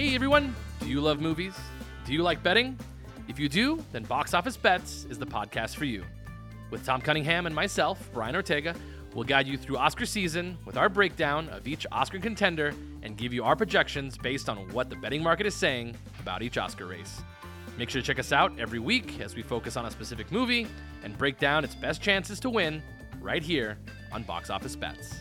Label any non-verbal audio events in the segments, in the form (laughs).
Hey everyone, do you love movies? Do you like betting? If you do, then Box Office Bets is the podcast for you. With Tom Cunningham and myself, Brian Ortega, we'll guide you through Oscar season with our breakdown of each Oscar contender and give you our projections based on what the betting market is saying about each Oscar race. Make sure to check us out every week as we focus on a specific movie and break down its best chances to win right here on Box Office Bets.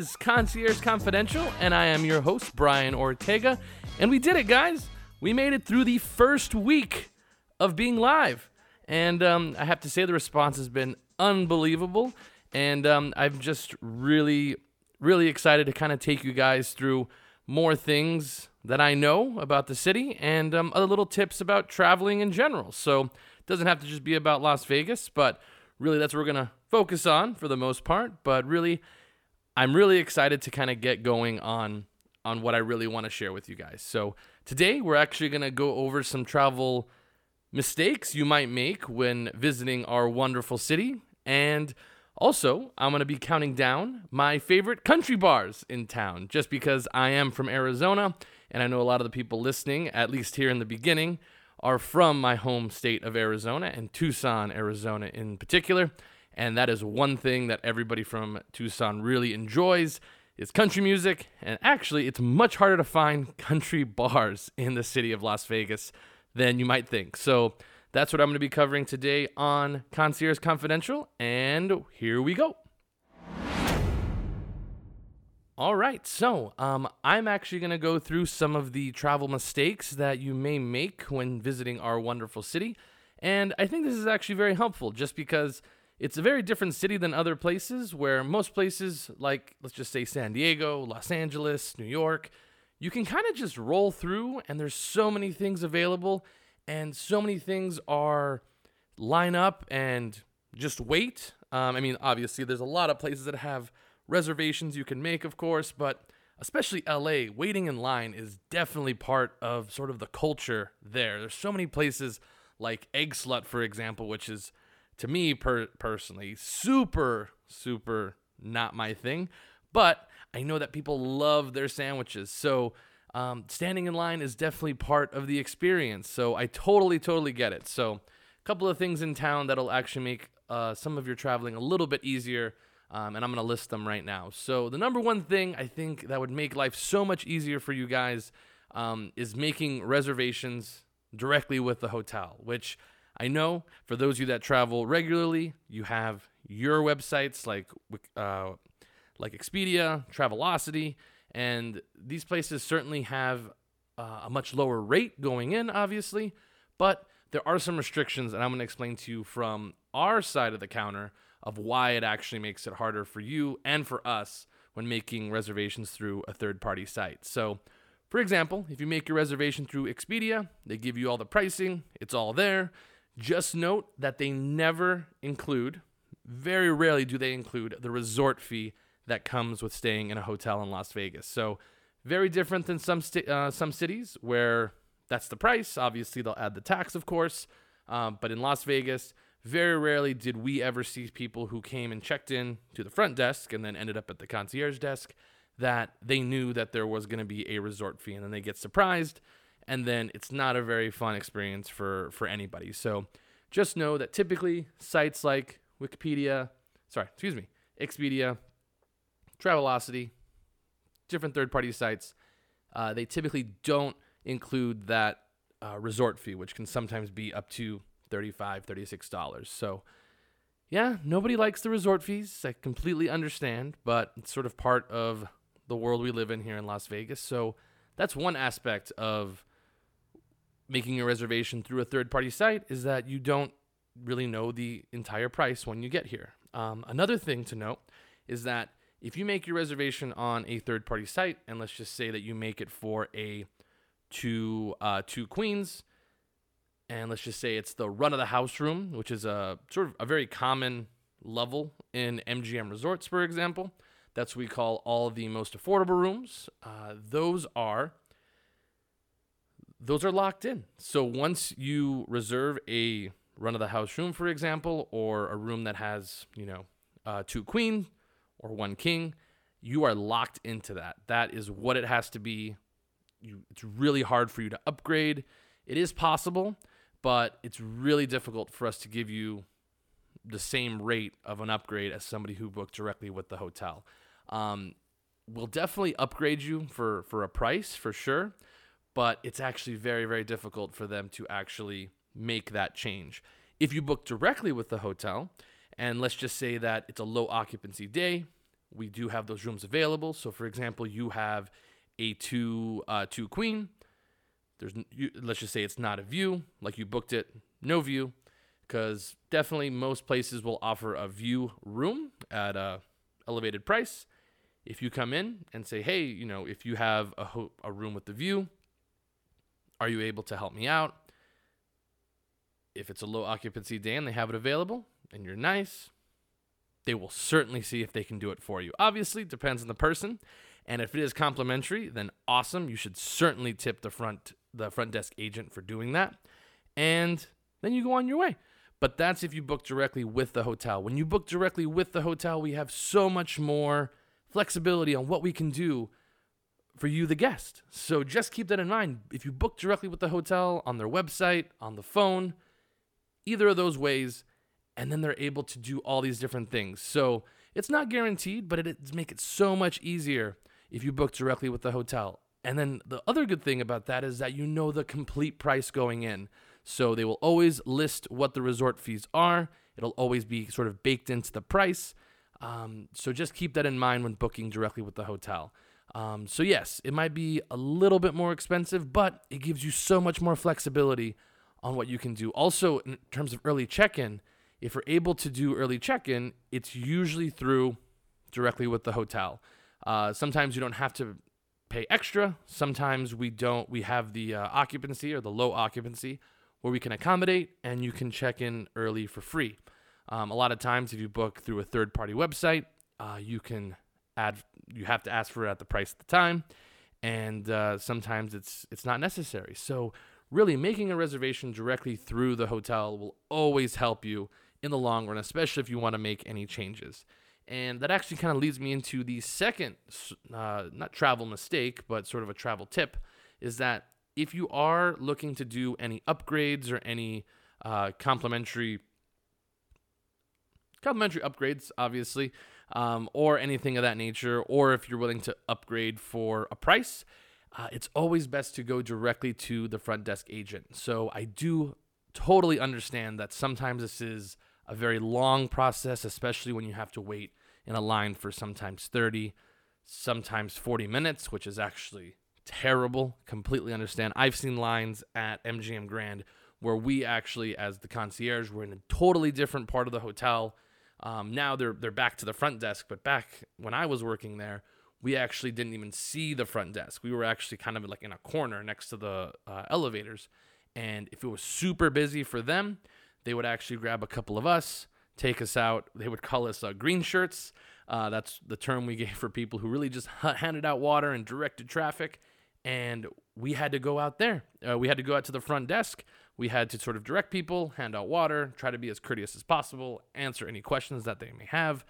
Is Concierge Confidential, and I am your host, Brian Ortega. And we did it, guys. We made it through the first week of being live. And um, I have to say, the response has been unbelievable. And um, I'm just really, really excited to kind of take you guys through more things that I know about the city and um, other little tips about traveling in general. So it doesn't have to just be about Las Vegas, but really that's what we're going to focus on for the most part. But really, I'm really excited to kind of get going on on what I really want to share with you guys. So today we're actually going to go over some travel mistakes you might make when visiting our wonderful city and also, I'm going to be counting down my favorite country bars in town just because I am from Arizona and I know a lot of the people listening, at least here in the beginning, are from my home state of Arizona and Tucson, Arizona in particular. And that is one thing that everybody from Tucson really enjoys is country music. And actually, it's much harder to find country bars in the city of Las Vegas than you might think. So that's what I'm going to be covering today on Concierge Confidential. And here we go. All right, so um, I'm actually going to go through some of the travel mistakes that you may make when visiting our wonderful city. And I think this is actually very helpful just because it's a very different city than other places where most places, like let's just say San Diego, Los Angeles, New York, you can kind of just roll through and there's so many things available and so many things are line up and just wait. Um, I mean, obviously, there's a lot of places that have reservations you can make, of course, but especially LA, waiting in line is definitely part of sort of the culture there. There's so many places like Eggslut, for example, which is to me per- personally super, super not my thing, but I know that people love their sandwiches. So, um, standing in line is definitely part of the experience. So I totally, totally get it. So a couple of things in town that'll actually make uh, some of your traveling a little bit easier. Um, and I'm going to list them right now. So the number one thing I think that would make life so much easier for you guys um, is making reservations directly with the hotel, which I know for those of you that travel regularly, you have your websites like uh, like Expedia, Travelocity, and these places certainly have uh, a much lower rate going in, obviously, but there are some restrictions, and I'm going to explain to you from our side of the counter of why it actually makes it harder for you and for us when making reservations through a third party site. So, for example, if you make your reservation through Expedia, they give you all the pricing, it's all there. Just note that they never include, very rarely do they include the resort fee that comes with staying in a hotel in Las Vegas. So, very different than some uh, some cities where that's the price. Obviously, they'll add the tax, of course. Um, but in Las Vegas, very rarely did we ever see people who came and checked in to the front desk and then ended up at the concierge desk that they knew that there was going to be a resort fee and then they get surprised and then it's not a very fun experience for for anybody. So just know that typically sites like Wikipedia, sorry, excuse me, Expedia, Travelocity, different third-party sites, uh, they typically don't include that uh, resort fee, which can sometimes be up to $35, $36. So, yeah, nobody likes the resort fees. I completely understand, but it's sort of part of the world we live in here in Las Vegas. So, that's one aspect of making a reservation through a third party site is that you don't really know the entire price when you get here. Um, another thing to note is that if you make your reservation on a third party site, and let's just say that you make it for a two uh, two queens, and let's just say it's the run of the house room, which is a sort of a very common level in MGM resorts, for example, That's what we call all the most affordable rooms. Uh, those are those are locked in. So once you reserve a run of the house room, for example, or a room that has you know uh, two queen or one king, you are locked into that. That is what it has to be. You, it's really hard for you to upgrade. It is possible, but it's really difficult for us to give you the same rate of an upgrade as somebody who booked directly with the hotel. Um, we'll definitely upgrade you for for a price for sure, but it's actually very very difficult for them to actually make that change. If you book directly with the hotel, and let's just say that it's a low occupancy day, we do have those rooms available. So, for example, you have a two uh, two queen. There's you, let's just say it's not a view, like you booked it, no view, because definitely most places will offer a view room at a elevated price. If you come in and say, hey, you know, if you have a ho- a room with the view, are you able to help me out? If it's a low occupancy day and they have it available, and you're nice, they will certainly see if they can do it for you. Obviously, depends on the person. And if it is complimentary, then awesome. You should certainly tip the front the front desk agent for doing that. And then you go on your way. But that's if you book directly with the hotel. When you book directly with the hotel, we have so much more flexibility on what we can do for you, the guest. So just keep that in mind. If you book directly with the hotel on their website, on the phone, either of those ways, and then they're able to do all these different things. So it's not guaranteed, but it make it so much easier if you book directly with the hotel. And then the other good thing about that is that you know the complete price going in. So they will always list what the resort fees are. It'll always be sort of baked into the price. Um, so just keep that in mind when booking directly with the hotel. Um, so yes, it might be a little bit more expensive, but it gives you so much more flexibility on what you can do. Also, in terms of early check-in, if you're able to do early check in, it's usually through directly with the hotel. Uh, sometimes you don't have to pay extra. Sometimes we don't. We have the uh, occupancy or the low occupancy where we can accommodate and you can check in early for free. Um, a lot of times, if you book through a third party website, uh, you can You have to ask for it at the price at the time, and uh, sometimes it's it's not necessary. So really, making a reservation directly through the hotel will always help you in the long run, especially if you want to make any changes. And that actually kind of leads me into the second, uh, not travel mistake, but sort of a travel tip, is that if you are looking to do any upgrades or any uh, complimentary complimentary upgrades, obviously, um, or anything of that nature, or if you're willing to upgrade for a price, uh, it's always best to go directly to the front desk agent. So I do totally understand that sometimes this is a very long process, especially when you have to wait in a line for sometimes 30, sometimes 40 minutes, which is actually terrible. Completely understand. I've seen lines at MGM Grand where we actually, as the concierge, were in a totally different part of the hotel. Um, now they're they're back to the front desk, but back when I was working there, we actually didn't even see the front desk. We were actually kind of like in a corner next to the uh, elevators, and if it was super busy for them, they would actually grab a couple of us, take us out. They would call us uh, green shirts. Uh, that's the term we (laughs) gave for people who really just handed out water and directed traffic. And we had to go out there. Uh, we had to go out to the front desk. We had to sort of direct people, hand out water, try to be as courteous as possible, answer any questions that they may have.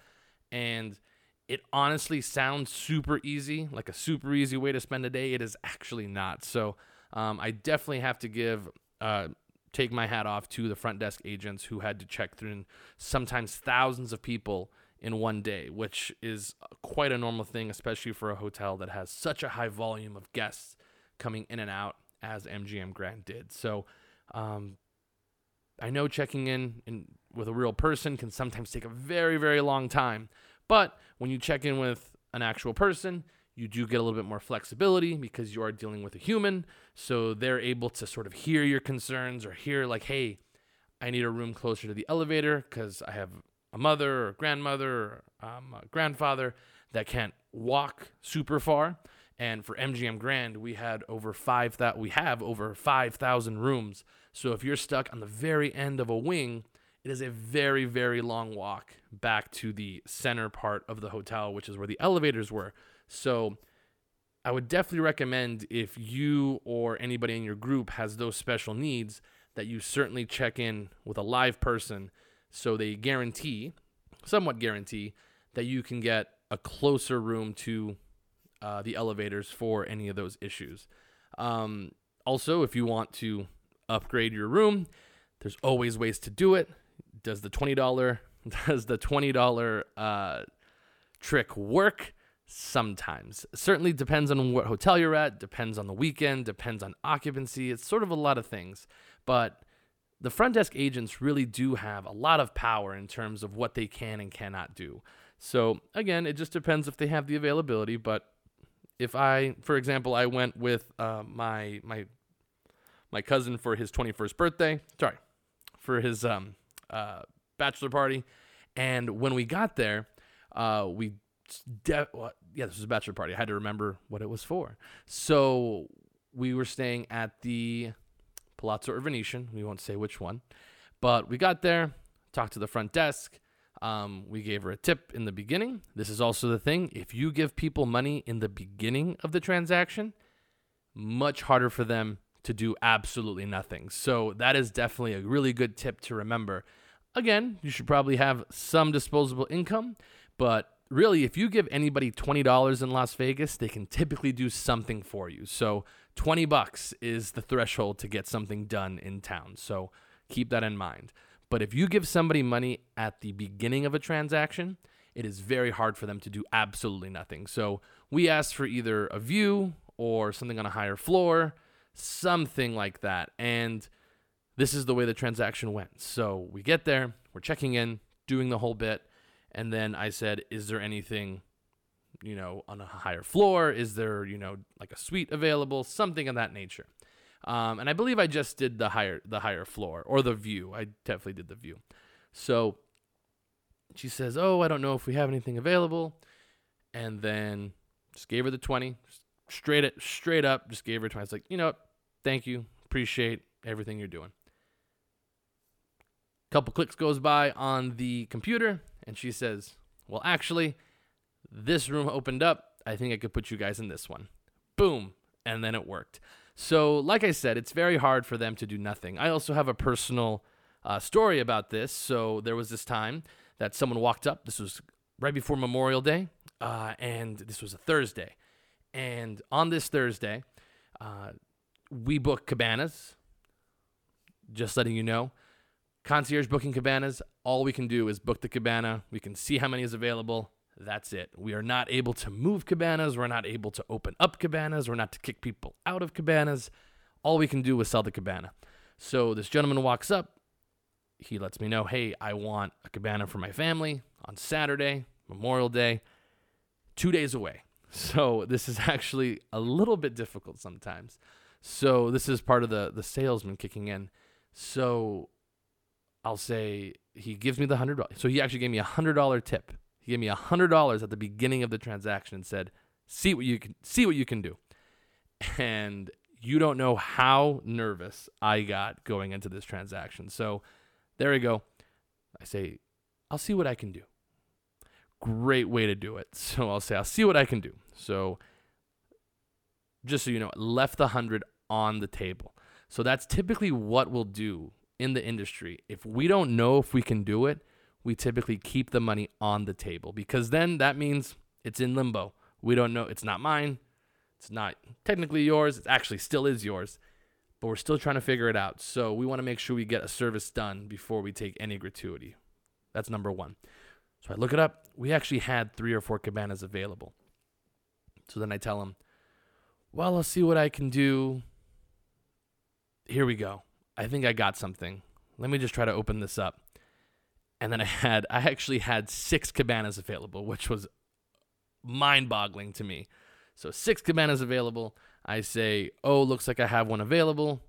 And it honestly sounds super easy, like a super easy way to spend a day. It is actually not. So um, I definitely have to give uh, take my hat off to the front desk agents who had to check through sometimes thousands of people in one day, which is quite a normal thing, especially for a hotel that has such a high volume of guests coming in and out as MGM Grand did. So, um, I know checking in, in with a real person can sometimes take a very, very long time, but when you check in with an actual person, you do get a little bit more flexibility because you are dealing with a human. So they're able to sort of hear your concerns or hear, like, hey, I need a room closer to the elevator because I have a mother or grandmother or um, grandfather that can't walk super far. And for MGM Grand, we had over five that we have over five thousand rooms. So if you're stuck on the very end of a wing It is a very, very long walk back to the center part of the hotel, which is where the elevators were. So I would definitely recommend if you or anybody in your group has those special needs that you certainly check in with a live person so they guarantee, somewhat guarantee, that you can get a closer room to uh, the elevators for any of those issues. Um, also, if you want to upgrade your room, there's always ways to do it. Does the twenty dollar (laughs) does the twenty dollar uh, trick work? Sometimes. Certainly depends on what hotel you're at, depends on the weekend, depends on occupancy. It's sort of a lot of things. But the front desk agents really do have a lot of power in terms of what they can and cannot do. So, again, it just depends if they have the availability. But if I, for example, I went with uh, my my my cousin for his 21st birthday, sorry, for his um, uh, bachelor party, and when we got there, uh, we de- well, yeah, this was a bachelor party. I had to remember what it was for. So we were staying at the Palazzo or Venetian. We won't say which one, but we got there, talked to the front desk. Um, we gave her a tip in the beginning. This is also the thing. If you give people money in the beginning of the transaction, much harder for them to do absolutely nothing. So that is definitely a really good tip to remember. Again, you should probably have some disposable income, but really, if you give anybody $20 in Las Vegas, they can typically do something for you. So 20 bucks is the threshold to get something done in town. So keep that in mind. But if you give somebody money at the beginning of a transaction, it is very hard for them to do absolutely nothing. So we asked for either a view or something on a higher floor, something like that. And this is the way the transaction went. So we get there, we're checking in, doing the whole bit. And then I said, Is there anything, you know, on a higher floor? Is there, you know, like a suite available? Something of that nature. Um, and I believe I just did the higher the higher floor or the view. I definitely did the view. So she says, "Oh, I don't know if we have anything available," and then just gave her the twenty, straight it straight up. Just gave her twenty. It's like, you know, what? thank you, appreciate everything you're doing. A couple clicks goes by on the computer, and she says, Well, actually, this room opened up. I think I could put you guys in this one. Boom. And then it worked. So, like I said, it's very hard for them to do nothing. I also have a personal uh, story about this. So, there was this time that someone walked up. This was right before Memorial Day, uh, and this was a Thursday. And on this Thursday, uh, we book cabanas. Just letting you know concierge booking cabanas, all we can do is book the cabana. We can see how many is available. That's it. We are not able to move cabanas. We're not able to open up cabanas. We're not to kick people out of cabanas. All we can do is sell the cabana. So this gentleman walks up. He lets me know, hey, I want a cabana for my family on Saturday, Memorial Day, two days away. (laughs) So this is actually a little bit difficult sometimes. So this is part of the the salesman kicking in. So I'll say he gives me the hundred dollars. So he actually gave me a hundred dollar tip. He gave me a hundred dollars at the beginning of the transaction and said, "See what you can see what you can do." And you don't know how nervous I got going into this transaction. So there we go. I say, "I'll see what I can do." Great way to do it. (laughs) So I'll say, "I'll see what I can do." So just so you know, left the hundred on the table. So that's typically what we'll do in the industry, if we don't know if we can do it, we typically keep the money on the table because then that means it's in limbo. We don't know. It's not mine. It's not technically yours. It actually still is yours, but we're still trying to figure it out. So we want to make sure we get a service done before we take any gratuity. That's number one. So I look it up. We actually had three or four cabanas available. So then I tell him, well, I'll see what I can do. Here we go. I think I got something. Let me just try to open this up. And then I had, I actually had six cabanas available, which was mind boggling to me. So six cabanas available. I say, oh, looks like I have one available.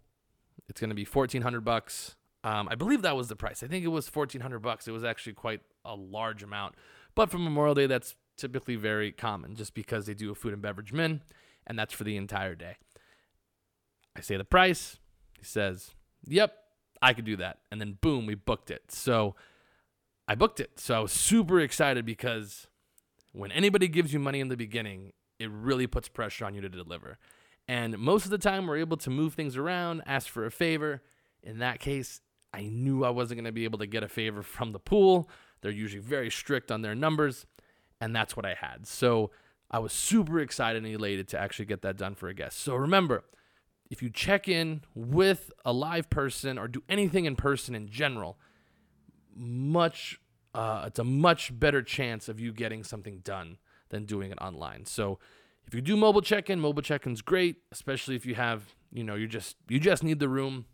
It's going to be 1400 bucks. Um, I believe that was the price. I think it was 1400 bucks. It was actually quite a large amount. But for Memorial Day, that's typically very common just because they do a food and beverage min, and that's for the entire day. I say the price. He says, Yep, I could do that. And then boom, we booked it. So I booked it. So I was super excited because when anybody gives you money in the beginning, it really puts pressure on you to deliver. And most of the time, we're able to move things around, ask for a favor. In that case, I knew I wasn't going to be able to get a favor from the pool. They're usually very strict on their numbers, and that's what I had. So I was super excited and elated to actually get that done for a guest. So remember, if you check in with a live person or do anything in person in general, much uh, it's a much better chance of you getting something done than doing it online. So if you do mobile check-in, mobile check-in's great, especially if you have, you know, you just you just need the room.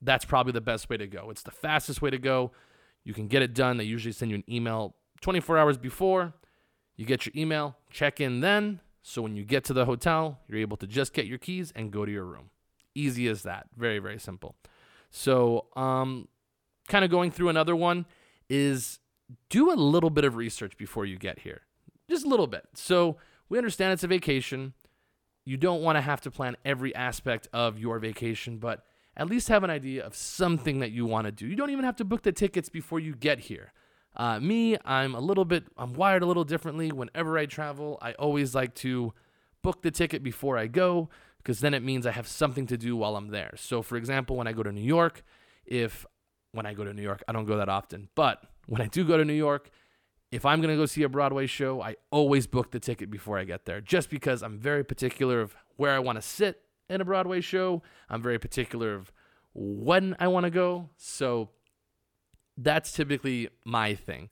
That's probably the best way to go. It's the fastest way to go. You can get it done. They usually send you an email 24 hours before. You get your email, check in then. So when you get to the hotel, you're able to just get your keys and go to your room. Easy as that. Very, very simple. So, um, kind of going through another one is do a little bit of research before you get here. Just a little bit. So, we understand it's a vacation. You don't want to have to plan every aspect of your vacation, but at least have an idea of something that you want to do. You don't even have to book the tickets before you get here. Uh, me, I'm a little bit, I'm wired a little differently. Whenever I travel, I always like to book the ticket before I go because then it means I have something to do while I'm there. So, for example, when I go to New York, if when I go to New York, I don't go that often, but when I do go to New York, if I'm going to go see a Broadway show, I always book the ticket before I get there just because I'm very particular of where I want to sit in a Broadway show. I'm very particular of when I want to go. So that's typically my thing.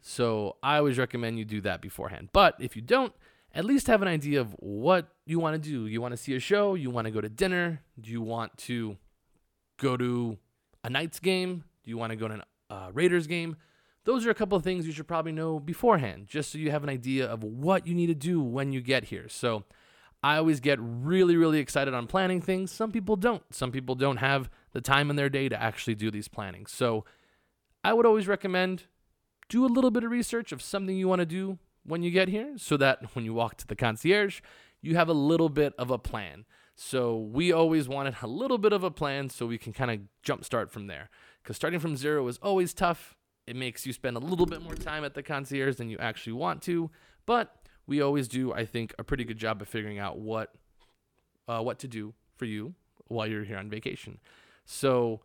So I always recommend you do that beforehand. But if you don't, at least have an idea of what you want to do. You want to see a show? You want to go to dinner? Do you want to go to a Knights game? Do you want to go to a uh, Raiders game? Those are a couple of things you should probably know beforehand, just so you have an idea of what you need to do when you get here. So I always get really, really excited on planning things. Some people don't. Some people don't have the time in their day to actually do these plannings. So I would always recommend do a little bit of research of something you want to do when you get here so that when you walk to the concierge, you have a little bit of a plan. So we always wanted a little bit of a plan so we can kind of jumpstart from there. Because starting from zero is always tough it makes you spend a little bit more time at the concierge than you actually want to, but we always do, I think, a pretty good job of figuring out what uh, what to do for you while you're here on vacation. So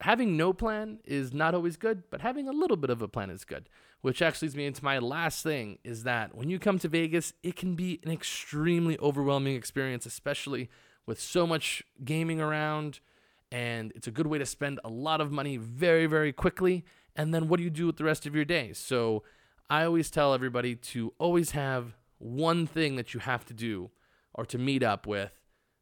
having no plan is not always good, but having a little bit of a plan is good. Which actually leads me into my last thing is that when you come to Vegas, it can be an extremely overwhelming experience, especially with so much gaming around. And it's a good way to spend a lot of money very, very quickly and then what do you do with the rest of your day? So I always tell everybody to always have one thing that you have to do or to meet up with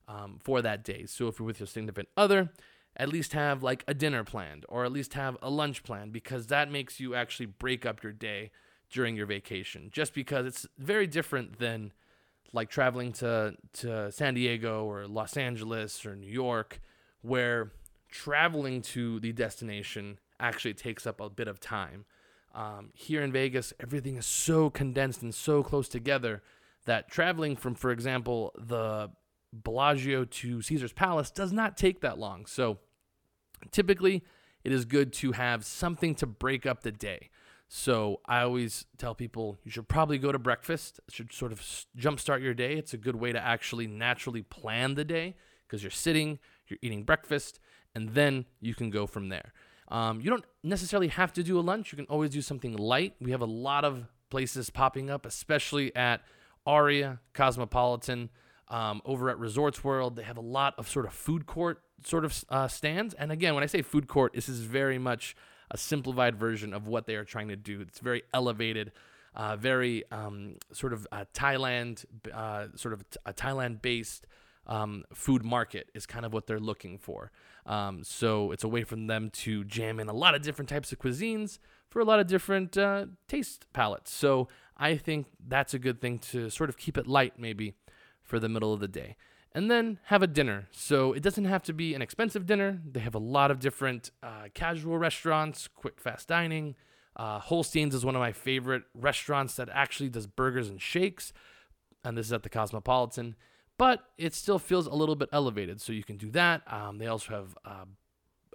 um, for that day. So if you're with your significant other, at least have like a dinner planned or at least have a lunch planned because that makes you actually break up your day during your vacation. Just because it's very different than like traveling to to San Diego or Los Angeles or New York where traveling to the destination actually takes up a bit of time. Um, here in Vegas, everything is so condensed and so close together that traveling from, for example, the Bellagio to Caesar's Palace does not take that long. So typically, it is good to have something to break up the day. So I always tell people you should probably go to breakfast. It should sort of jumpstart your day. It's a good way to actually naturally plan the day because you're sitting, you're eating breakfast, and then you can go from there. Um, you don't necessarily have to do a lunch. You can always do something light. We have a lot of places popping up, especially at Aria, Cosmopolitan, um, over at Resorts World. They have a lot of sort of food court sort of uh, stands. And again, when I say food court, this is very much a simplified version of what they are trying to do. It's very elevated. Uh, very um, sort of Thailand, uh, sort of a Thailand-based um, food market is kind of what they're looking for. Um, so it's a way for them to jam in a lot of different types of cuisines for a lot of different uh, taste palates. So I think that's a good thing to sort of keep it light, maybe for the middle of the day. And then have a dinner. So it doesn't have to be an expensive dinner. They have a lot of different uh, casual restaurants, quick, fast dining. Uh, Holstein's is one of my favorite restaurants that actually does burgers and shakes. And this is at the Cosmopolitan but it still feels a little bit elevated. So you can do that. Um, they also have uh,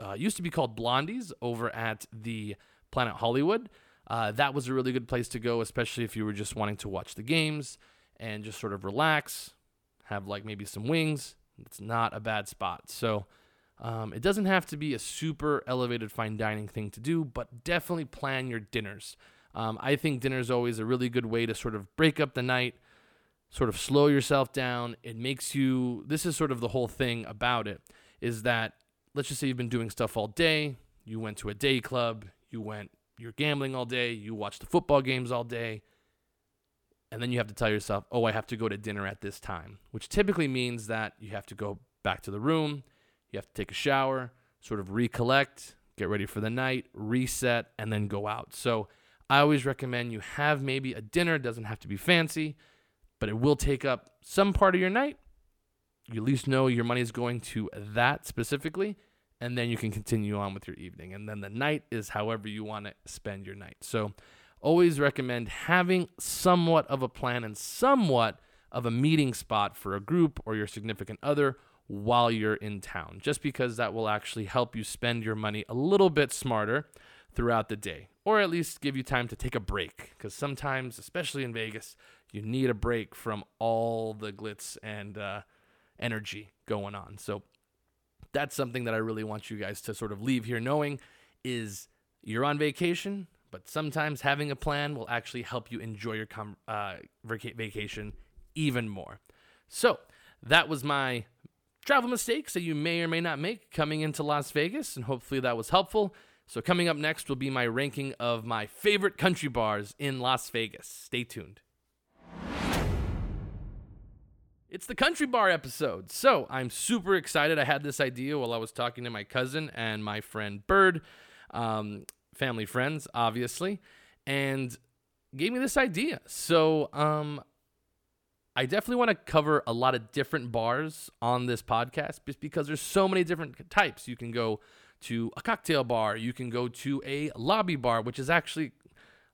uh, used to be called Blondie's over at the Planet Hollywood. Uh, that was a really good place to go, especially if you were just wanting to watch the games and just sort of relax, have like maybe some wings. It's not a bad spot. So um, it doesn't have to be a super elevated fine dining thing to do, but definitely plan your dinners. Um, I think dinner is always a really good way to sort of break up the night, sort of slow yourself down. It makes you, this is sort of the whole thing about it, is that let's just say you've been doing stuff all day. You went to a day club, you went, you're gambling all day, you watch the football games all day, and then you have to tell yourself, oh, I have to go to dinner at this time, which typically means that you have to go back to the room, you have to take a shower, sort of recollect, get ready for the night, reset, and then go out. So I always recommend you have maybe a dinner, it doesn't have to be fancy, but it will take up some part of your night. You at least know your money is going to that specifically, and then you can continue on with your evening. And then the night is however you want to spend your night. So always recommend having somewhat of a plan and somewhat of a meeting spot for a group or your significant other while you're in town, just because that will actually help you spend your money a little bit smarter throughout the day, or at least give you time to take a break. Because sometimes, especially in Vegas, you need a break from all the glitz and uh, energy going on. So that's something that I really want you guys to sort of leave here knowing is you're on vacation, but sometimes having a plan will actually help you enjoy your com- uh, vacation even more. So that was my travel mistakes that you may or may not make coming into Las Vegas, and hopefully that was helpful. So, coming up next will be my ranking of my favorite country bars in Las Vegas. Stay tuned. It's the country bar episode. So, I'm super excited. I had this idea while I was talking to my cousin and my friend Bird, um, family friends, obviously, and gave me this idea. So, um, I definitely want to cover a lot of different bars on this podcast because there's so many different types. You can go to a cocktail bar. You can go to a lobby bar, which is actually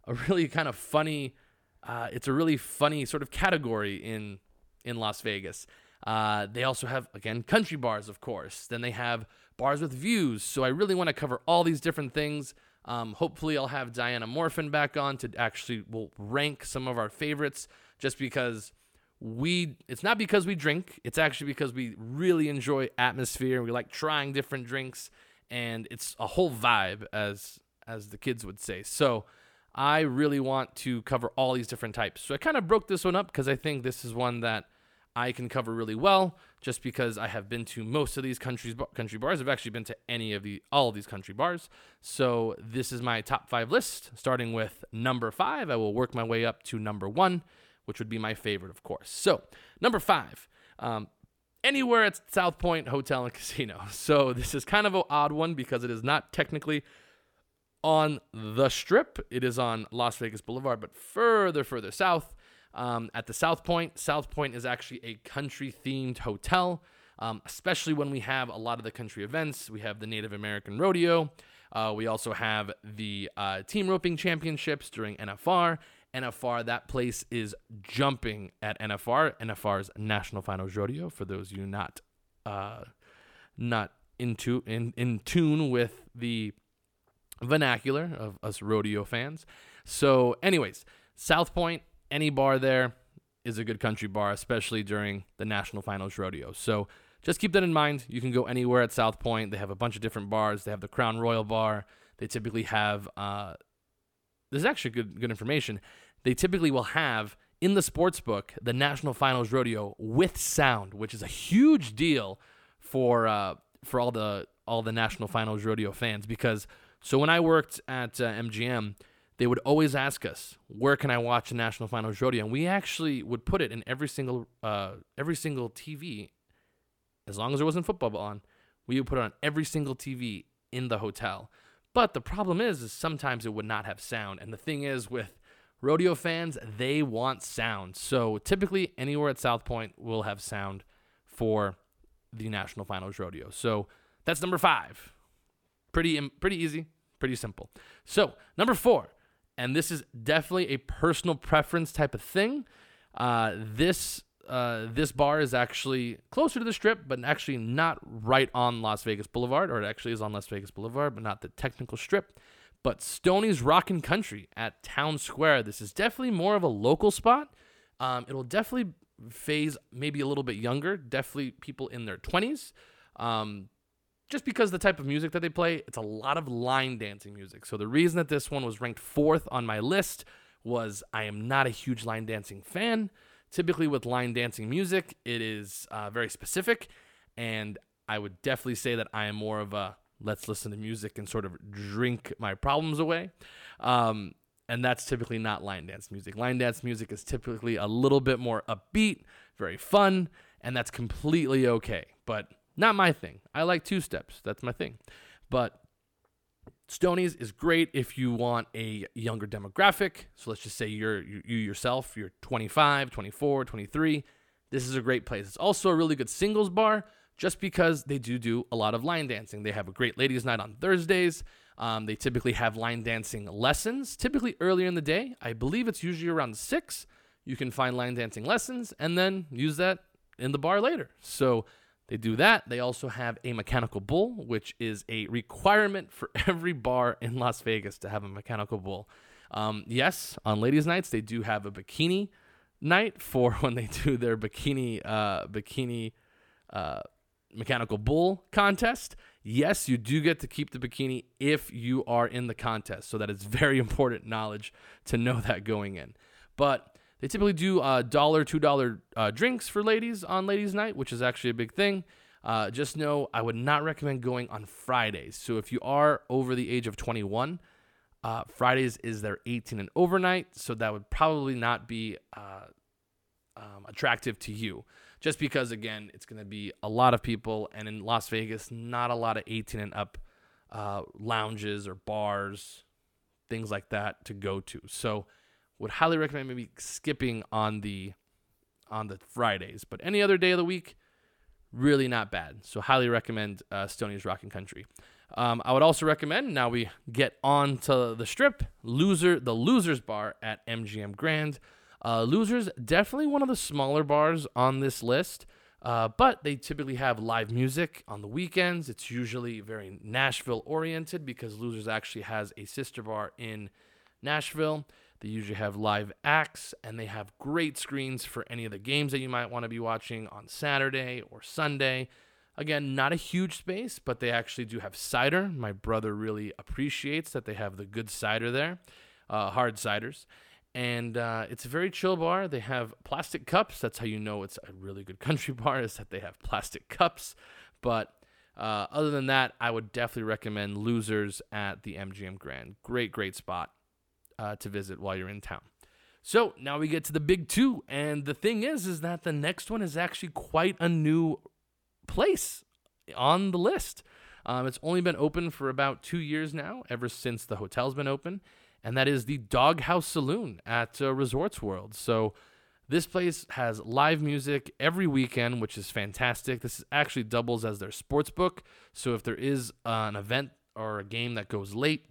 a really kind of funny. Uh, it's a really funny sort of category in in Las Vegas. Uh, they also have again country bars, of course. Then they have bars with views. So I really want to cover all these different things. Um, hopefully, I'll have Diana Morphin back on to actually we'll rank some of our favorites, just because we it's not because we drink it's actually because we really enjoy atmosphere we like trying different drinks and it's a whole vibe as as the kids would say. So I really want to cover all these different types. So I kind of broke this one up because I think this is one that I can cover really well just because I have been to most of these countries country bars. I've actually been to any of the all of these country bars. So this is my top 5 list starting with number 5. I will work my way up to number 1, which would be my favorite of course. So, number 5. Um, anywhere at South Point Hotel and (laughs) Casino. So this is kind of an odd one because it is not technically on the strip. It is on Las Vegas Boulevard, but further, further south um, at the South Point. South Point is actually a country themed hotel, um, especially when we have a lot of the country events. We have the Native American Rodeo. Uh, we also have the uh, team roping championships during NFR, NFR. That place is jumping at NFR. NFR's National Finals Rodeo. For those you not uh, not into in in tune with the vernacular of us rodeo fans. So, anyways, South Point, any bar there is a good country bar, especially during the National Finals Rodeo. So just keep that in mind. You can go anywhere at South Point. They have a bunch of different bars. They have the Crown Royal Bar. They typically have. Uh, this is actually good good information they typically will have in the sports book the National Finals Rodeo with sound, which is a huge deal for uh, for all the all the National Finals Rodeo fans because so when I worked at uh, MGM, they would always ask us, "Where can I watch the National Finals Rodeo?" And we actually would put it in every single uh, every single TV, as long as there wasn't football on. We would put it on every single TV in the hotel. But the problem is, is sometimes it would not have sound. And the thing is, with rodeo fans, they want sound. So typically, anywhere at South Point will have sound for the National Finals Rodeo. So that's number five. Pretty, pretty easy, pretty simple. So number four, and this is definitely a personal preference type of thing. Uh, this uh, this bar is actually closer to the strip, but actually not right on Las Vegas Boulevard, or it actually is on Las Vegas Boulevard, but not the technical strip. But Stoney's Rockin' Country at Town Square. This is definitely more of a local spot. Um, it'll definitely phase maybe a little bit younger, definitely people in their 20s. Um, just because the type of music that they play, it's a lot of line dancing music. So the reason that this one was ranked fourth on my list was I am not a huge line dancing fan. Typically, with line dancing music, it is uh, very specific, and I would definitely say that I am more of a let's listen to music and sort of drink my problems away. Um, and that's typically not line dance music. Line dance music is typically a little bit more upbeat, very fun, and that's completely okay. But not my thing. I like two steps. That's my thing. But Stoney's is great if you want a younger demographic. So let's just say you're you, you yourself, you're 25, 24, 23. This is a great place. It's also a really good singles bar just because they do do a lot of line dancing. They have a great ladies' night on Thursdays. Um, they typically have line dancing lessons, typically earlier in the day. I believe it's usually around six. You can find line dancing lessons and then use that in the bar later. So they do that. They also have a mechanical bull, which is a requirement for (laughs) every bar in Las Vegas to have a mechanical bull. Um, yes, on ladies' nights they do have a bikini night for (laughs) when they do their bikini uh, bikini uh, mechanical bull contest. Yes, you do get to keep the bikini if you are in the contest. So that is very (laughs) important knowledge to know that going in. But they typically do uh, dollar, two dollar uh, drinks for ladies on ladies' night, which is actually a big thing. Uh, just know I would not recommend going on Fridays. So if you are over the age of 21, uh, Fridays is their 18 and overnight, so that would probably not be uh, um, attractive to you. Just because, again, it's going to be a lot of people, and in Las Vegas, not a lot of 18 and up uh, lounges or bars, things like that to go to. So would highly recommend maybe skipping on the on the Fridays, but any other day of the week, really not bad. So highly recommend uh, Stoney's Rockin' Country. Um, I would also recommend now we get on to the strip loser the losers bar at MGM Grand. Uh, losers definitely one of the smaller bars on this list. Uh, but they typically have live music on the weekends. It's usually very Nashville oriented because Losers actually has a sister bar in Nashville. They usually have live acts and they have great screens for any of the games that you might want to be watching on Saturday or Sunday. Again, not a huge space, but they actually do have cider. My brother really appreciates that they have the good cider there, uh, hard ciders. And uh, it's a very chill bar. They have plastic cups. That's how you know it's a really good country (laughs) bar, is that they have plastic cups. But uh, other than that, I would definitely recommend Losers at the MGM Grand. Great, great spot uh, to visit while you're in town. So now we get to the big two, and the thing is, is that the next one is actually quite a new place on the list. Um, it's only been open for about two years now, ever since the hotel's been open, and that is the Dawg House Saloon at uh, Resorts World. So this place has live music every weekend, which is fantastic. This actually doubles as their sports book. So if there is an event or a game that goes late,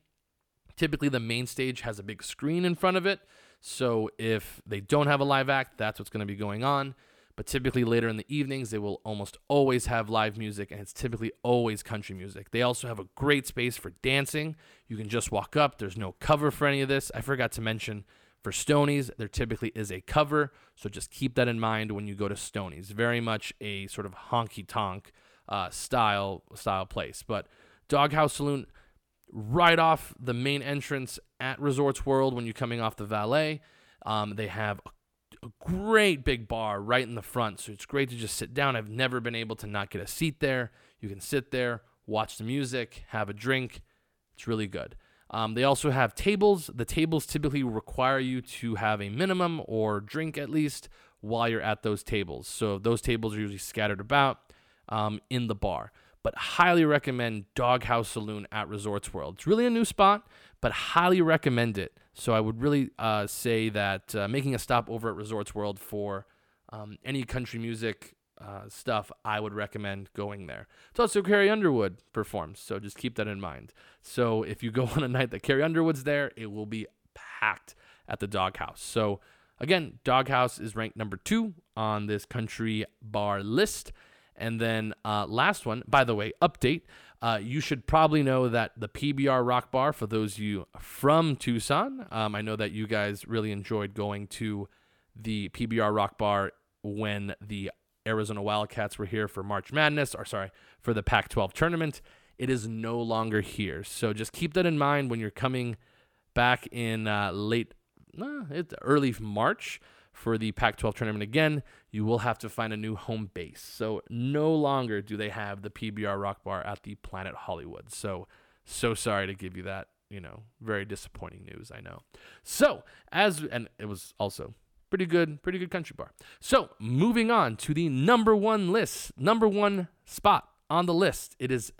Typically, the main stage has a big screen in front of it. So if they don't have a live act, that's what's going to be going on. But typically, later in the evenings, they will almost always have live music, and it's typically always country music. They also have a great space for dancing. You can just walk up, there's no cover for any of this. I forgot to mention for Stoney's, there typically is a cover, so just keep that in mind when you go to Stoney's. Very much a sort of honky tonk uh, style style place. But Dawg House Saloon, right off the main entrance at Resorts World when you're coming off the valet. Um, they have a, a, great big bar right in the front, so it's great to just sit down. I've never been able to not get a seat there. You can sit there, watch the music, have a drink. It's really good. Um, they also have tables. The tables typically require you to have a minimum or drink at least while you're at those tables. So those tables are usually scattered about um, in the bar but highly recommend Dawg House Saloon at Resorts World. It's really a new spot, but highly recommend it. So I would really uh, say that uh, making a stop over at Resorts World for um, any country music uh, stuff, I would recommend going there. It's also Carrie Underwood performs, so just keep that in mind. So if you go (laughs) on a night that Carrie Underwood's there, it will be packed at the Dawg House. So again, Dawg House is ranked number two on this country bar list. And then uh, last one, by the way, update. Uh, you should probably know that the PBR Rock Bar, for those of you from Tucson, um, I know that you guys really enjoyed going to the PBR Rock Bar when the Arizona Wildcats were here for March Madness, or sorry, for the Pac 12 tournament. It is no longer here. So just keep that in mind when you're coming back in uh, late, uh, early March for the Pac 12 tournament again. You will have to find a new home base. So no longer do they have the PBR Rock Bar at the Planet Hollywood. So, so sorry to give you that, you know, very disappointing news, I know. So, as, and it was also pretty good, pretty good country bar. So, moving on to the number one list, number one spot on the list. It is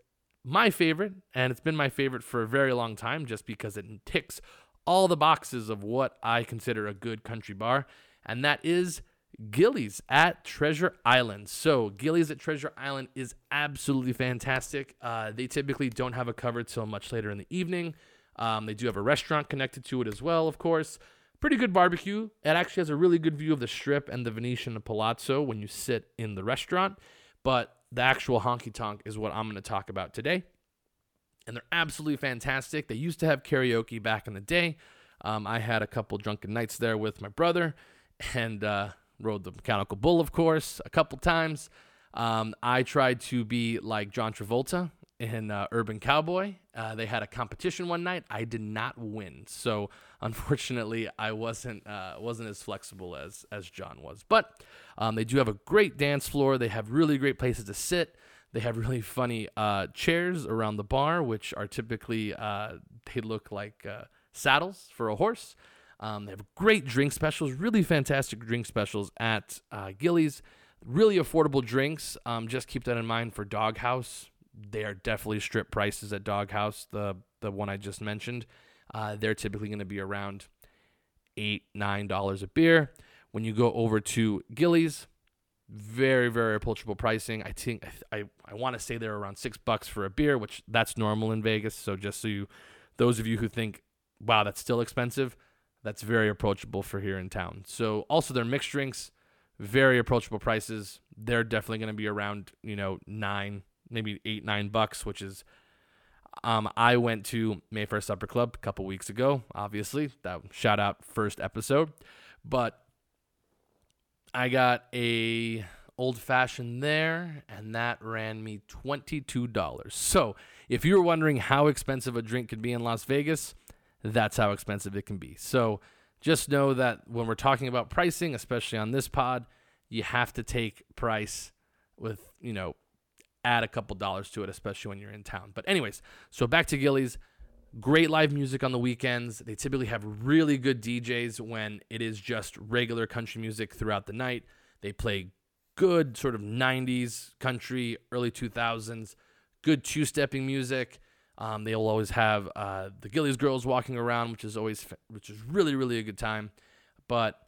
my favorite, and it's been my favorite for a very long time just because it ticks all the boxes of what I consider a good country bar, and that is Gilley's at Treasure Island. So, Gilley's at Treasure Island is absolutely fantastic. Uh, they typically don't have a cover till much later in the evening. Um, they do have a restaurant connected to it as well, of course. Pretty good barbecue. It actually has a really good view of the strip and the Venetian Palazzo when you sit in the restaurant. But the actual honky tonk is what I'm going to talk about today. And they're absolutely fantastic. They used to have karaoke back in the day. Um, I had a couple drunken nights there with my brother and uh, rode the mechanical bull, of course, a couple times. Um, I tried to be like John Travolta in uh, Urban Cowboy. Uh, they had a competition one night. I did not win, so unfortunately, I wasn't uh, wasn't as flexible as as John was. But um, they do have a great dance floor. They have really great places to sit. They have really funny uh, chairs around the bar, which are typically uh, they look like uh, saddles for a horse. Um, they have great drink specials, really fantastic drink specials at Gilley's. Really affordable drinks. Um, just keep that in mind for Dawg House they are definitely strip prices at Dawg House, the the one I just mentioned. Uh, they're typically going to be around eight nine dollars a beer. When you go over to Gilley's, very very approachable pricing. I think I I want to say they're around six bucks for a beer, which that's normal in Vegas. So just so you, those of you who think, wow, that's still expensive, that's very approachable for here in town. So also their mixed drinks, very approachable prices. They're definitely going to be around you know nine maybe eight nine bucks, which is. Um, I went to Mayfair Supper Club a couple weeks ago. Obviously, that shout out first episode, but I got a old fashioned there, and that ran me twenty two dollars. So, if you were wondering how expensive a drink could be in Las Vegas, that's how expensive it can be. So, just know that when we're talking about pricing, especially on this pod, you have to take price with you know add a couple dollars to it, especially when you're in town. But, anyways, so back to Gilley's. Great live music on the weekends. They typically have really good DJs when it is just regular country music throughout the night. They play good sort of 90s country, early 2000s, good two stepping music. Um, they'll always have uh, the Gilley's girls walking around, which is always which is really really a good time. But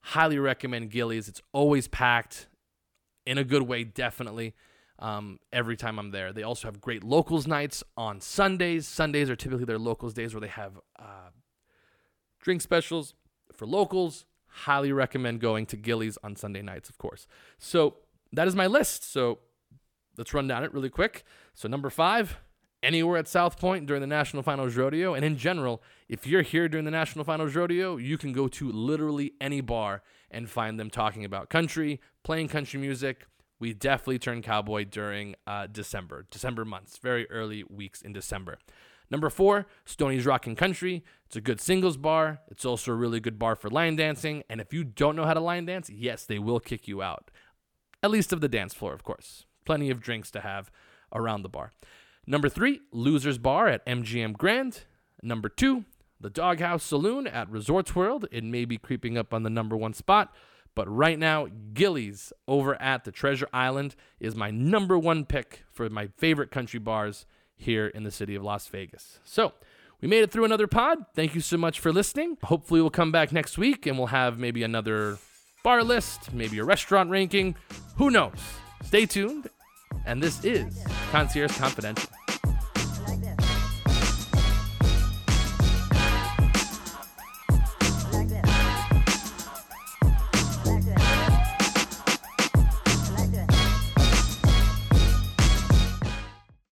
highly recommend Gilley's. It's always packed in a good way, definitely um, every time I'm there. They also have great locals nights on Sundays. Sundays are typically their locals days where they have uh, drink specials for locals. Highly recommend going to Gilley's on Sunday nights, of course. So that is my list. So let's run down it really quick. So number five, anywhere at South Point during the National Finals Rodeo. And in general, if you're here during the National Finals Rodeo, you can go to literally any bar and find them talking about country, playing country music, we definitely turn cowboy during uh, December, December months, very early weeks in December. Number four, Stoney's Rockin' Country. It's a good singles bar. It's also a really good bar for line dancing. And if you don't know how to line dance, yes, they will kick you out. At least of the dance floor, of course. Plenty of drinks to have around the bar. Number three, Losers Bar at MGM Grand. Number two, the Dawg House Saloon at Resorts World. It may be creeping up on the number one spot. But right now, Gilley's over at the Treasure Island is my number one pick for my favorite country bars here in the city of Las Vegas. So, we made it through another pod. Thank you so much for listening. Hopefully, we'll come back next week and we'll have maybe another bar list, maybe a restaurant ranking. Who knows? Stay tuned. And this is Concierge Confidential.